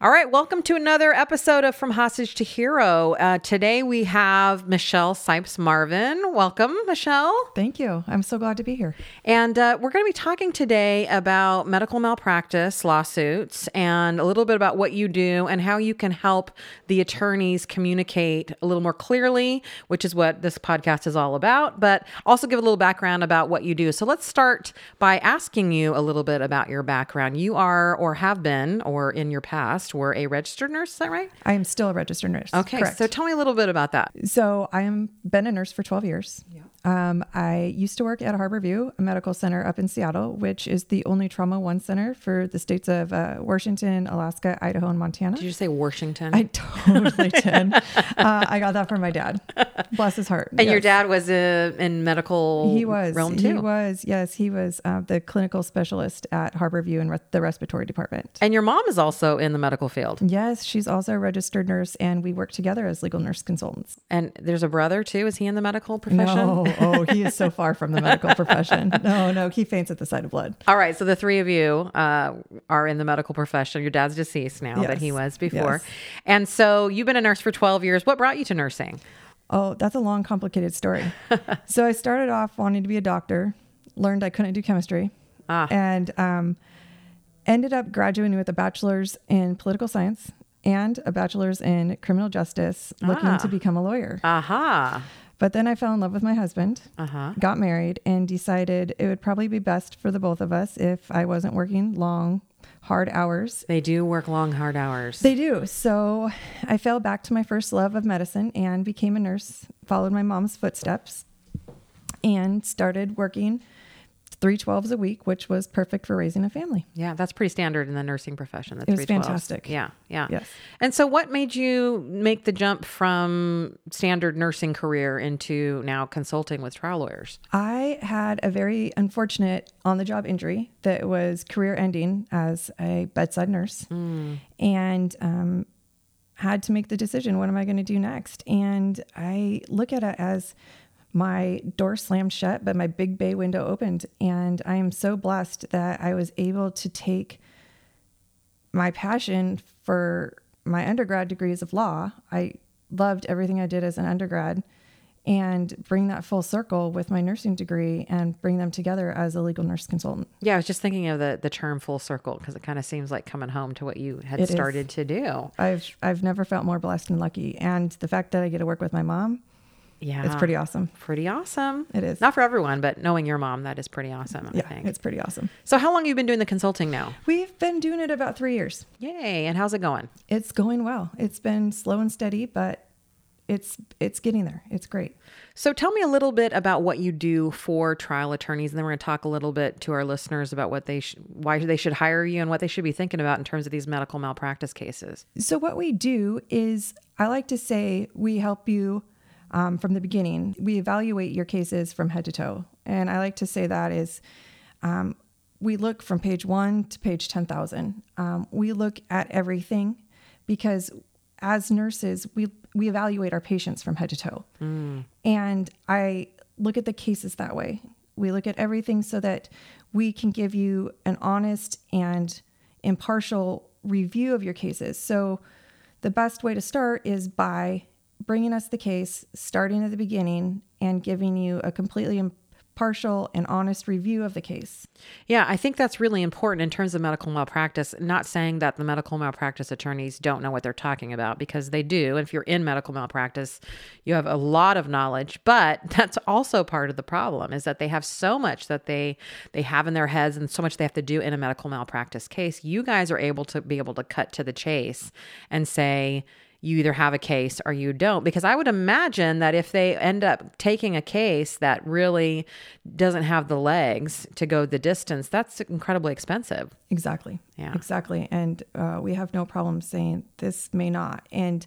All right, welcome to another episode of From Hostage to Hero. Uh, today we have Michelle Sipes Marvin. Welcome, Michelle. Thank you. I'm so glad to be here. And uh, we're going to be talking today about medical malpractice lawsuits and a little bit about what you do and how you can help the attorneys communicate a little more clearly, which is what this podcast is all about, but also give a little background about what you do. So let's start by asking you a little bit about your background. You are, or have been, or in your past, were a registered nurse. Is that right? I am still a registered nurse. Okay. Correct. So tell me a little bit about that. So I am been a nurse for 12 years. Yeah. Um, I used to work at Harborview, a medical center up in Seattle, which is the only trauma one center for the states of uh, Washington, Alaska, Idaho, and Montana. Did you say Washington? I totally did. uh, I got that from my dad. Bless his heart. And yes. your dad was uh, in medical he was, realm too? He was, yes. He was uh, the clinical specialist at Harborview in re- the respiratory department. And your mom is also in the medical field. Yes, she's also a registered nurse, and we work together as legal nurse consultants. And there's a brother too. Is he in the medical profession? No, oh, he is so far from the medical profession. No, no, he faints at the sight of blood. All right, so the three of you uh, are in the medical profession. Your dad's deceased now, yes. but he was before. Yes. And so you've been a nurse for 12 years. What brought you to nursing? Oh, that's a long, complicated story. so I started off wanting to be a doctor, learned I couldn't do chemistry, ah. and um, ended up graduating with a bachelor's in political science and a bachelor's in criminal justice, looking ah. to become a lawyer. Aha. But then I fell in love with my husband, uh-huh. got married, and decided it would probably be best for the both of us if I wasn't working long, hard hours. They do work long, hard hours. They do. So I fell back to my first love of medicine and became a nurse, followed my mom's footsteps, and started working three 12s a week, which was perfect for raising a family. Yeah, that's pretty standard in the nursing profession. The it was fantastic. Yeah, yeah. Yes. And so, what made you make the jump from standard nursing career into now consulting with trial lawyers? I had a very unfortunate on the job injury that was career ending as a bedside nurse. Mm. And, um, had to make the decision what am I going to do next? And I look at it as my door slammed shut, but my big bay window opened. And I am so blessed that I was able to take my passion for my undergrad degrees of law. I loved everything I did as an undergrad and bring that full circle with my nursing degree and bring them together as a legal nurse consultant. Yeah, I was just thinking of the the term full circle because it kind of seems like coming home to what you had it started is. to do. I've I've never felt more blessed and lucky and the fact that I get to work with my mom yeah. It's pretty awesome. Pretty awesome. It is. Not for everyone, but knowing your mom, that is pretty awesome. I yeah, think. It's pretty awesome. So, how long have you been doing the consulting now? We've been doing it about three years. Yay. And how's it going? It's going well. It's been slow and steady, but it's it's getting there. It's great. So tell me a little bit about what you do for trial attorneys, and then we're going to talk a little bit to our listeners about what they sh- why they should hire you and what they should be thinking about in terms of these medical malpractice cases. So what we do is, I like to say, we help you um, from the beginning. We evaluate your cases from head to toe. And I like to say that is um, we look from page one to page 10,000. Um, we look at everything because as nurses, we, we evaluate our patients from head to toe. Mm. And I look at the cases that way. We look at everything so that we can give you an honest and impartial review of your cases. So, the best way to start is by bringing us the case, starting at the beginning, and giving you a completely impartial and honest review of the case. Yeah, I think that's really important in terms of medical malpractice. Not saying that the medical malpractice attorneys don't know what they're talking about because they do. If you're in medical malpractice, you have a lot of knowledge, but that's also part of the problem is that they have so much that they they have in their heads and so much they have to do in a medical malpractice case. You guys are able to be able to cut to the chase and say, you either have a case or you don't. Because I would imagine that if they end up taking a case that really doesn't have the legs to go the distance, that's incredibly expensive. Exactly. Yeah. Exactly. And uh, we have no problem saying this may not. And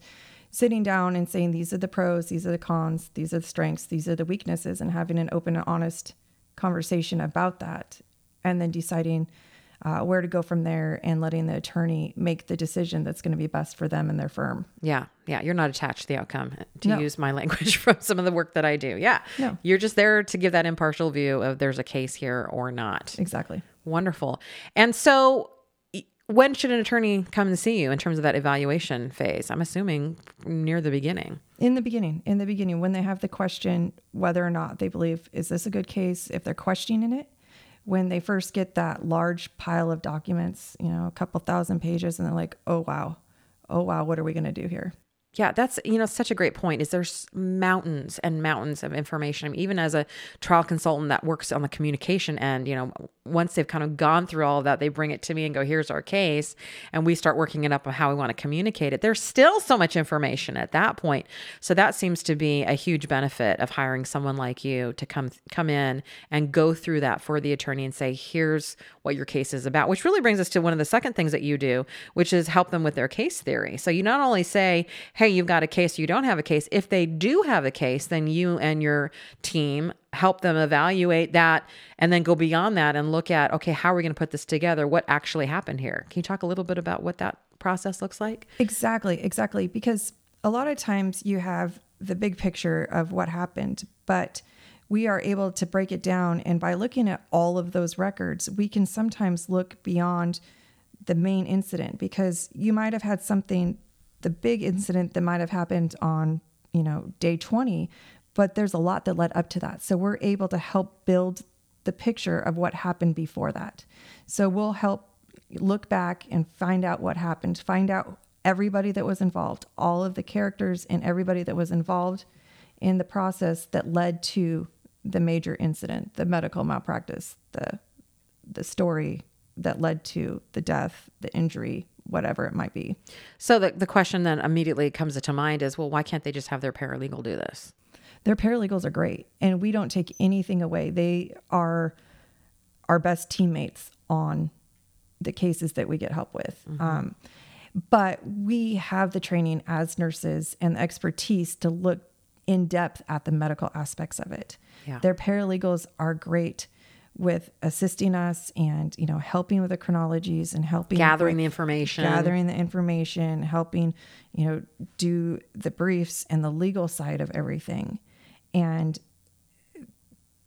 sitting down and saying these are the pros, these are the cons, these are the strengths, these are the weaknesses, and having an open and honest conversation about that, and then deciding uh, where to go from there and letting the attorney make the decision that's going to be best for them and their firm. Yeah. Yeah. You're not attached to the outcome, to No. use my language from some of the work that I do. Yeah. No. You're just there to give that impartial view of there's a case here or not. Exactly. Wonderful. And so, when should an attorney come to see you in terms of that evaluation phase? I'm assuming near the beginning. In the beginning, in the beginning, when they have the question whether or not they believe, is this a good case? If they're questioning it, when they first get that large pile of documents, you know, a couple thousand pages, and they're like, oh, wow, oh, wow, what are we going to do here? Yeah, that's you know such a great point. Is there's mountains and mountains of information. I mean, even as a trial consultant that works on the communication end, you know, once they've kind of gone through all of that, they bring it to me and go, "Here's our case," and we start working it up on how we want to communicate it. There's still so much information at that point, so that seems to be a huge benefit of hiring someone like you to come come in and go through that for the attorney and say, "Here's what your case is about," which really brings us to one of the second things that you do, which is help them with their case theory. So you not only say, "Hey, you've got a case, you don't have a case." If they do have a case, then you and your team help them evaluate that and then go beyond that and look at, okay, how are we going to put this together? What actually happened here? Can you talk a little bit about what that process looks like? Exactly, exactly. Because a lot of times you have the big picture of what happened, but we are able to break it down. And by looking at all of those records, we can sometimes look beyond the main incident because you might have had something, the big incident that might have happened on, you know, day 20, but there's a lot that led up to that. So we're able to help build the picture of what happened before that. So we'll help look back and find out what happened, find out everybody that was involved, all of the characters and everybody that was involved in the process that led to the major incident, the medical malpractice, the the story that led to the death, the injury, whatever it might be. So the, the question then immediately comes to mind is, well, why can't they just have their paralegal do this? Their paralegals are great and we don't take anything away. They are our best teammates on the cases that we get help with. Um, but we have the training as nurses and the expertise to look in depth at the medical aspects of it. Yeah. Their paralegals are great with assisting us and you know helping with the chronologies and helping Gathering with- the information. gathering the information helping you know do the briefs and the legal side of everything and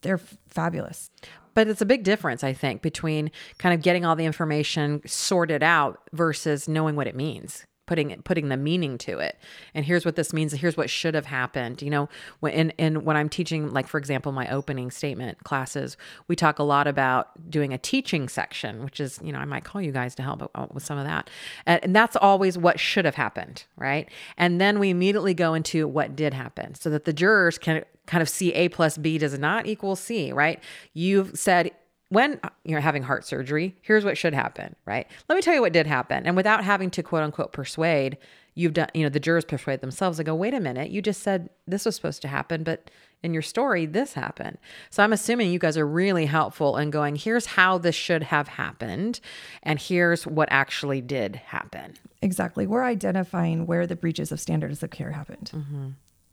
they're f- fabulous But it's a big difference, I think, between kind of getting all the information sorted out versus knowing what it means. Putting putting the meaning to it, and here's what this means. Here's what should have happened. You know, when in, in when I'm teaching, like for example, my opening statement classes, we talk a lot about doing a teaching section, which is you know I might call you guys to help uh, with some of that, and, and that's always what should have happened, right? And then we immediately go into what did happen, so that the jurors can kind of see A plus B does not equal C, right? You've said when uh, you're having heart surgery, here's what should happen, right? Let me tell you what did happen. And without having to quote unquote persuade, you've done, you know, the jurors persuade themselves and go, wait a minute, you just said this was supposed to happen, but in your story, this happened. So I'm assuming you guys are really helpful in going, here's how this should have happened, and here's what actually did happen. exactly we're identifying where the breaches of standards of care happened mm-hmm.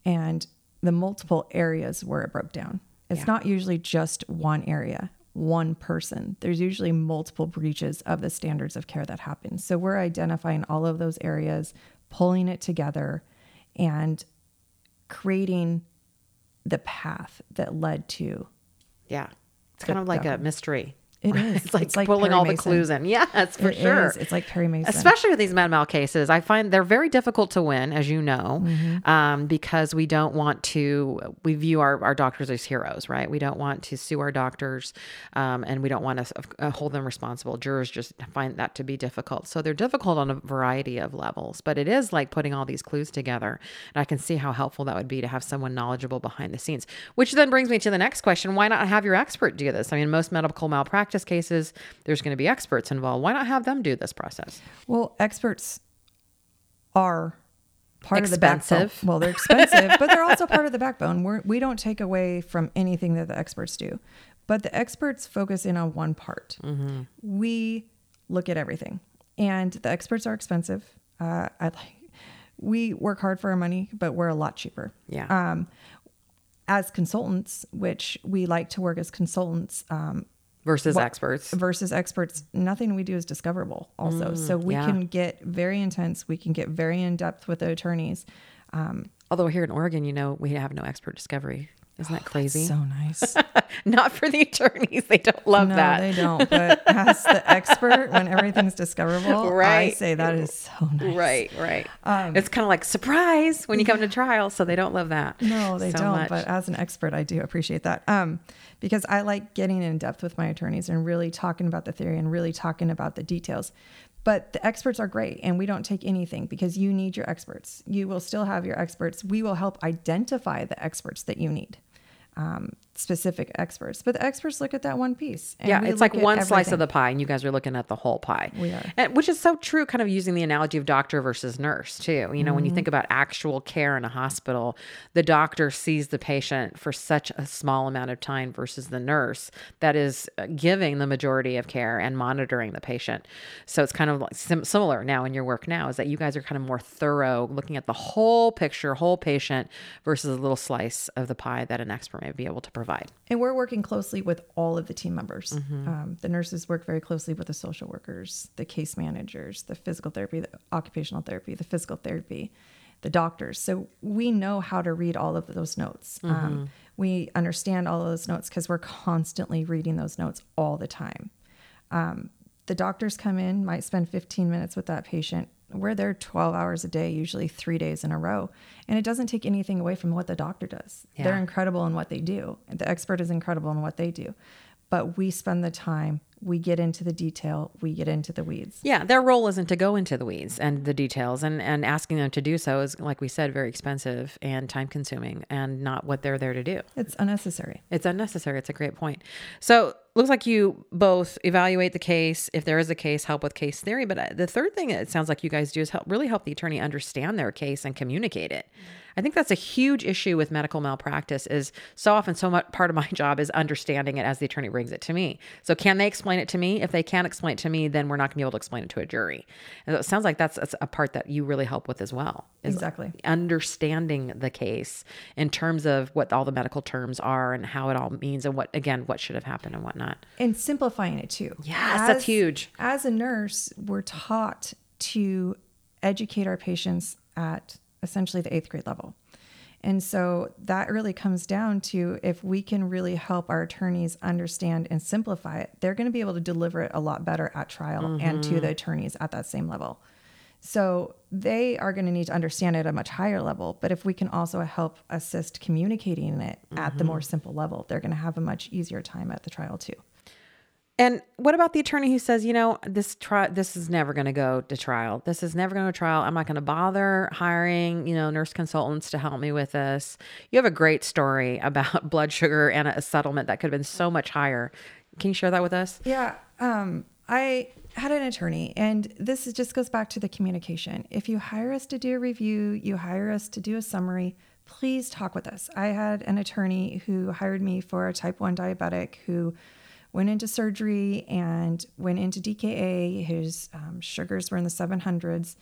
and the multiple areas where it broke down it's not usually just one area one person there's usually multiple breaches of the standards of care that happen so we're identifying all of those areas pulling it together and creating the path that led to Yeah. It's kind of like a mystery. It is. It's like, It's like pulling Perry all the clues in. Yes, for It sure. is. It's like Perry Mason. Especially with these med mal cases, I find they're very difficult to win, as you know, Mm-hmm. um, because we don't want to. We view our, our doctors as heroes, right? We don't want to sue our doctors, um, and we don't want to uh, hold them responsible. Jurors just find that to be difficult, so they're difficult on a variety of levels. But it is like putting all these clues together, and I can see how helpful that would be to have someone knowledgeable behind the scenes. Which then brings me to the next question: Why not have your expert do this? I mean, most medical malpractice cases, there's going to be experts involved. Why not have them do this process? Well, experts are part of the Expensive. backbone. Well, they're expensive, but they're also part of the backbone. We're, we don't take away from anything that the experts do, but the experts focus in on one part. Mm-hmm. We look at everything, and the experts are expensive. Uh, I like. We work hard for our money, but we're a lot cheaper. Yeah. Um, as consultants, which we like to work as consultants, um, Versus experts. versus experts nothing we do is discoverable also so we Mm, yeah. can get very intense we can get very in depth with the attorneys Although here in Oregon, you know, we have no expert discovery. Isn't that crazy? so nice Not for the attorneys. They don't love no that. they don't but as the expert when everything's discoverable right. i say that is so nice Right, right. Um, it's kind of like surprise when you come to trial, so they don't love that. No, they so don't. much. But as an expert, I do appreciate that. Um, because I like getting in depth with my attorneys and really talking about the theory and really talking about the details. But the experts are great, and we don't take anything because you need your experts. You will still have your experts. We will help identify the experts that you need, um, specific experts. But the experts look at that one piece. and yeah, it's like one slice of the pie, and you guys are looking at the whole pie. We are. and, which is so true. Kind of using the analogy of doctor versus nurse too. You know, when Mm-hmm. you think about actual care in a hospital, the doctor sees the patient for such a small amount of time versus the nurse that is uh, giving the majority of care and monitoring the patient. So it's kind of like sim- similar now in your work now is that you guys are kind of more thorough, looking at the whole picture, whole patient versus a little slice of the pie that an expert may be able to provide. And we're working closely with all of the team members. Mm-hmm. Um, the nurses work very closely with the social workers, the case managers, the physical therapy, the occupational therapy, the physical therapy, the doctors. So we know how to read all of those notes. Mm-hmm. Um, we understand all of those notes because we're constantly reading those notes all the time. Um, the doctors come in, might spend 15 minutes with that patient. We're there 12 hours a day, usually three days in a row. And it doesn't take anything away from what the doctor does. They're incredible in what they do. The expert is incredible in what they do. But we spend the time, we get into the detail, we get into the weeds. Yeah, their role isn't to go into the weeds and the details, and and asking them to do so is, like we said, very expensive and time consuming, and not what they're there to do. It's unnecessary. It's unnecessary. It's a great point. So looks like you both evaluate the case. If there is a case, help with case theory. But uh, the third thing it sounds like you guys do is help really help the attorney understand their case and communicate it. I think that's a huge issue with medical malpractice. Is so often so much part of my job is understanding it as the attorney brings it to me. So can they explain it to me? If they can't explain it to me, then we're not going to be able to explain it to a jury. And so it sounds like that's, that's a part that you really help with as well. Exactly. understanding the case in terms of what all the medical terms are and how it all means and what again what should have happened and whatnot. And simplifying it too. Yes, that's huge. As a nurse, we're taught to educate our patients at essentially the eighth grade level. And so that really comes down to if we can really help our attorneys understand and simplify it, they're going to be able to deliver it a lot better at trial and to the mm-hmm. attorneys at that same level. So they are going to need to understand it at a much higher level. But if we can also help assist communicating it at the mm-hmm. more simple level, they're going to have a much easier time at the trial too. And what about the attorney who says, you know, this tri- this is never going to go to trial. This is never going to trial. I'm not going to bother hiring, you know, nurse consultants to help me with this. You have a great story about blood sugar and a settlement that could have been so much higher. Can you share that with us? Yeah. Um, I had an attorney, and this is, just goes back to the communication. If you hire us to do a review, you hire us to do a summary, please talk with us. I had an attorney who hired me for a type 1 diabetic who went into surgery and went into DKA. His um, sugars were in the 700s.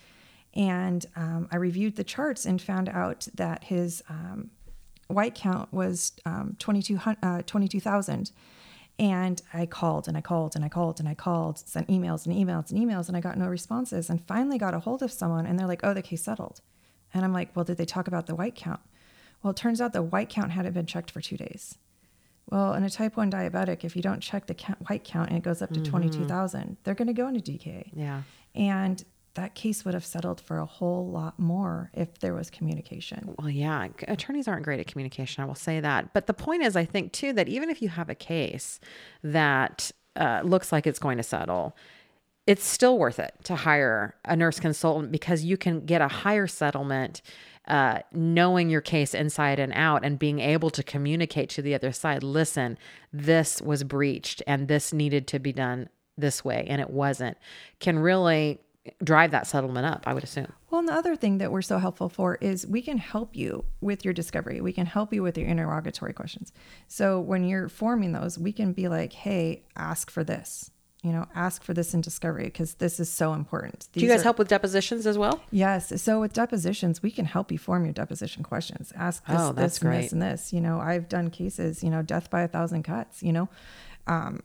And um, I reviewed the charts and found out that his um, white count was um, 22,000. Uh, 22,000. and I called and I called and I called and I called, sent emails and emails and emails, and I got no responses. And finally got a hold of someone, and they're like, "Oh, the case settled." And I'm like, "Well, did they talk about the white count?" Well, it turns out the white count hadn't been checked for two days. Well, in a type 1 diabetic, if you don't check the count, white count and it goes up to 22,000, they're going to go into DKA. Yeah. And that case would have settled for a whole lot more if there was communication. Well, yeah, attorneys aren't great at communication. I will say that. But the point is, I think too that even if you have a case that uh, looks like it's going to settle, it's still worth it to hire a nurse consultant because you can get a higher settlement. Uh, knowing your case inside and out and being able to communicate to the other side, listen, this was breached and this needed to be done this way and it wasn't, can really drive that settlement up, I would assume. Well, and the other thing that we're so helpful for is we can help you with your discovery. We can help you with your interrogatory questions. So when you're forming those, we can be like, hey, ask for this. You know, ask for this in discovery because this is so important. Do you guys are, help with depositions as well? Yes. So with depositions, we can help you form your deposition questions. Ask this, oh, this, and this, and this. You know, I've done cases. You know, death by a thousand cuts. You know, um,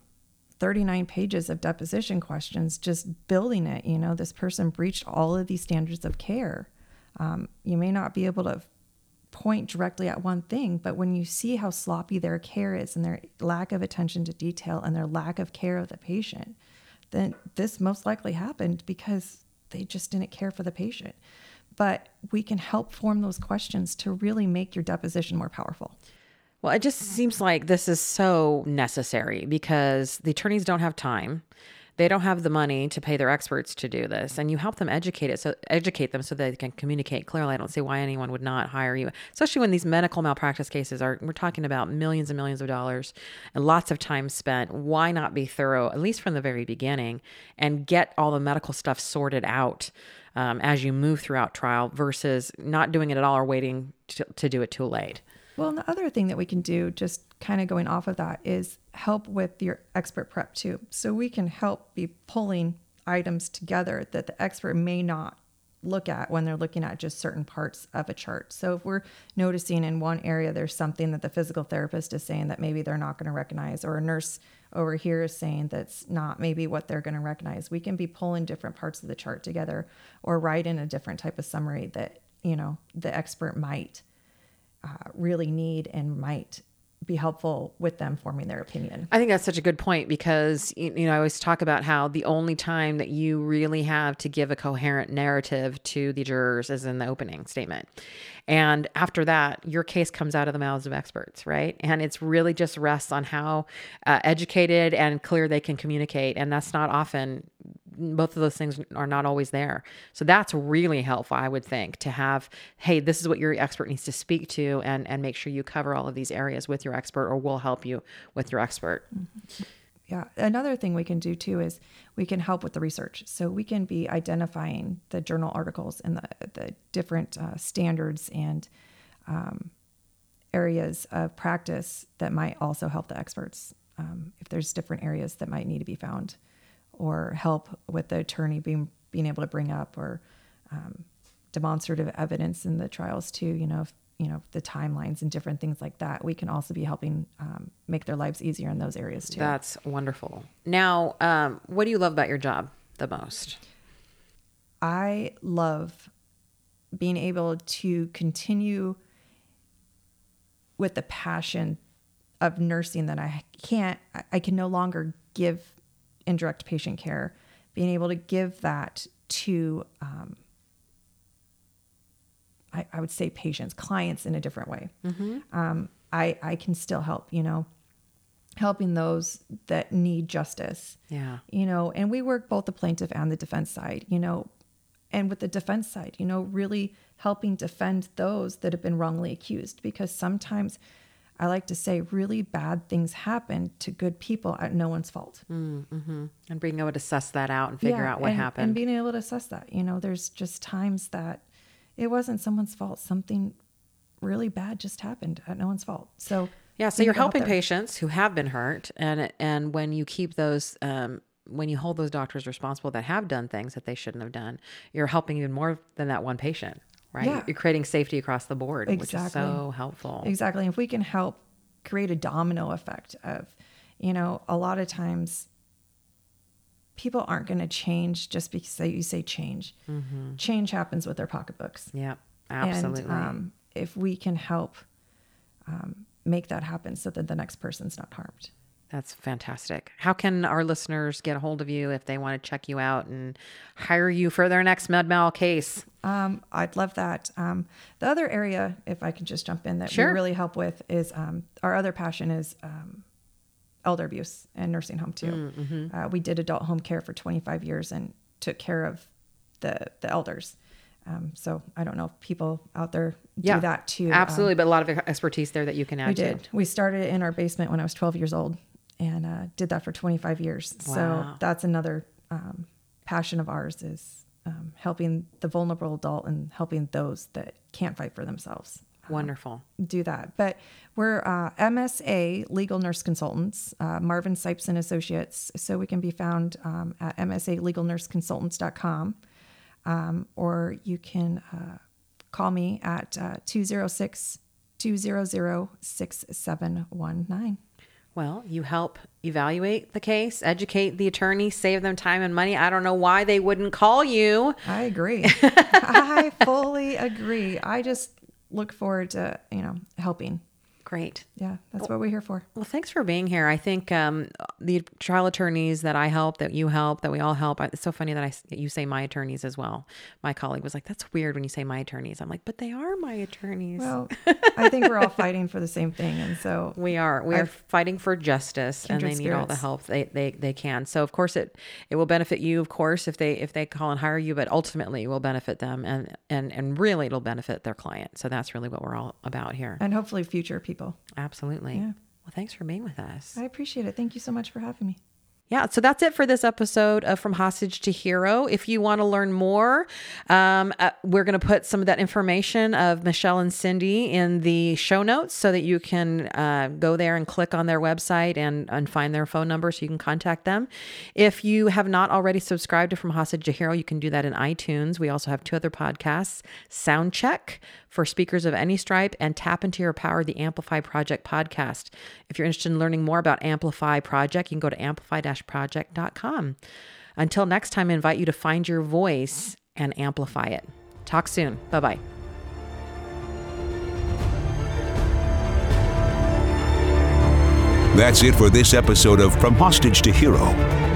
39 pages of deposition questions, just building it. You know, this person breached all of these standards of care. Um, you may not be able to point directly at one thing, but when you see how sloppy their care is and their lack of attention to detail and their lack of care of the patient, then this most likely happened because they just didn't care for the patient. But we can help form those questions to really make your deposition more powerful. Well, it just seems like this is so necessary because the attorneys don't have time. They don't have the money to pay their experts to do this, and you help them educate it so educate them so they can communicate clearly. I don't see why anyone would not hire you, especially when these medical malpractice cases are. We're talking about millions and millions of dollars and lots of time spent. Why not be thorough, at least from the very beginning, and get all the medical stuff sorted out um, as you move throughout trial versus not doing it at all or waiting to, to do it too late. Well, and the other thing that we can do, just kind of going off of that, is help with your expert prep too. So we can help be pulling items together that the expert may not look at when they're looking at just certain parts of a chart. So if we're noticing in one area there's something that the physical therapist is saying that maybe they're not going to recognize or a nurse over here is saying that's not maybe what they're going to recognize, we can be pulling different parts of the chart together or write in a different type of summary that, you know, the expert might uh, really need and might be helpful with them forming their opinion. I think that's such a good point because you know I always talk about how the only time that you really have to give a coherent narrative to the jurors is in the opening statement. And after that, your case comes out of the mouths of experts, right? And it's really just rests on how uh, educated and clear they can communicate. And that's not often both of those things are not always there. So that's really helpful, I would think, to have, hey, this is what your expert needs to speak to and, and make sure you cover all of these areas with your expert or we'll help you with your expert. Mm-hmm. Yeah. Another thing we can do too is we can help with the research. So we can be identifying the journal articles and the, the different uh, standards and um, areas of practice that might also help the experts. Um, if there's different areas that might need to be found or help with the attorney being being able to bring up or um, demonstrative evidence in the trials too. You know, if, you know the timelines and different things like that. We can also be helping um, make their lives easier in those areas too. That's wonderful. Now, um, what do you love about your job the most? I love being able to continue with the passion of nursing that I can't, I can no longer give indirect patient care, being able to give that to, um, I, I, would say patients, clients in a different way. Mm-hmm. Um, I, I can still help, you know, helping those that need justice. Yeah. You know, and we work both the plaintiff and the defense side, you know, and with the defense side, you know, really helping defend those that have been wrongly accused because sometimes I like to say really bad things happen to good people at no one's fault. Mm-hmm. And being able to suss that out and figure yeah, out what and, happened. And being able to suss that. You know, there's just times that it wasn't someone's fault. Something really bad just happened at no one's fault. So, yeah, so you're helping patients who have been hurt. And, and when you keep those, um, when you hold those doctors responsible that have done things that they shouldn't have done, you're helping even more than that one patient right? Yeah. You're creating safety across the board, exactly. which is so helpful. Exactly. If we can help create a domino effect of, you know, a lot of times people aren't going to change just because you say change. Mm-hmm. Change happens with their pocketbooks. Yeah, absolutely. And um, if we can help um, make that happen so that the next person's not harmed. That's fantastic. How can our listeners get a hold of you if they want to check you out and hire you for their next MedMal case? Um, I'd love that. Um, the other area, if I can just jump in, that sure. we really help with is um, our other passion is um, elder abuse and nursing home too. Mm, mm-hmm. Uh, we did adult home care for 25 years and took care of the the elders. Um, so I don't know if people out there do yeah, that too. Absolutely, um, but a lot of expertise there that you can add. We to. did. We started in our basement when I was 12 years old, and uh, did that for 25 years. Wow. So that's another passion of ours is um, helping the vulnerable adult and helping those that can't fight for themselves Wonderful. do that. But we're uh, MSA Legal Nurse Consultants, uh, Marvin Sipes and Associates. So we can be found um, at msalegalnurseconsultants.com. Um, or you can uh, call me at uh, 206 200 6719. Well, you help evaluate the case, educate the attorney, save them time and money. I don't know why they wouldn't call you. I agree. I fully agree. I just look forward to, you know, helping. Great. Yeah, that's what we're here for. Well, thanks for being here. I think um, the trial attorneys that I help, that you help, that we all help. I, it's so funny that I you say my attorneys as well. My colleague was like, "That's weird when you say my attorneys." I'm like, "But they are my attorneys." Well, I think we're all fighting for the same thing. And so we are we are fighting for justice, and they need all the help they, they they can. So of course it it will benefit you, of course, if they if they call and hire you, but ultimately it will benefit them, and and and really it'll benefit their client. So that's really what we're all about here. and hopefully future people. Absolutely. Yeah. Well, thanks for being with us. I appreciate it. Thank you so much for having me. Yeah, so that's it for this episode of From Hostage to Hero. If you want to learn more, um, uh, we're going to put some of that information of Michelle and Cindy in the show notes so that you can uh, go there and click on their website and, and find their phone number so you can contact them. If you have not already subscribed to From Hostage to Hero, you can do that in iTunes. We also have two other podcasts Soundcheck for speakers of any stripe and Tap Into Your Power, the Amplify Project podcast. If you're interested in learning more about Amplify Project, you can go to amplify-project.com. Until next time, I invite you to find your voice and amplify it. Talk soon. Bye-bye. That's it for this episode of From Hostage to Hero.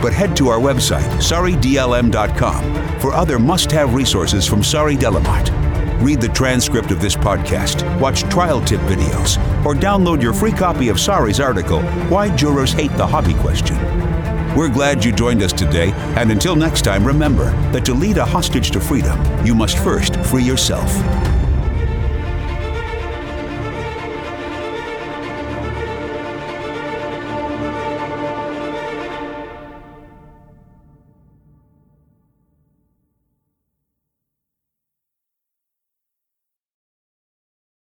But head to our website, saridlm.com, for other must have resources from Sari Delamotte. Read the transcript of this podcast, watch trial tip videos, or download your free copy of Sari's article, Why Jurors Hate the Hobby Question. We're glad you joined us today, and until next time, remember that to lead a hostage to freedom, you must first free yourself.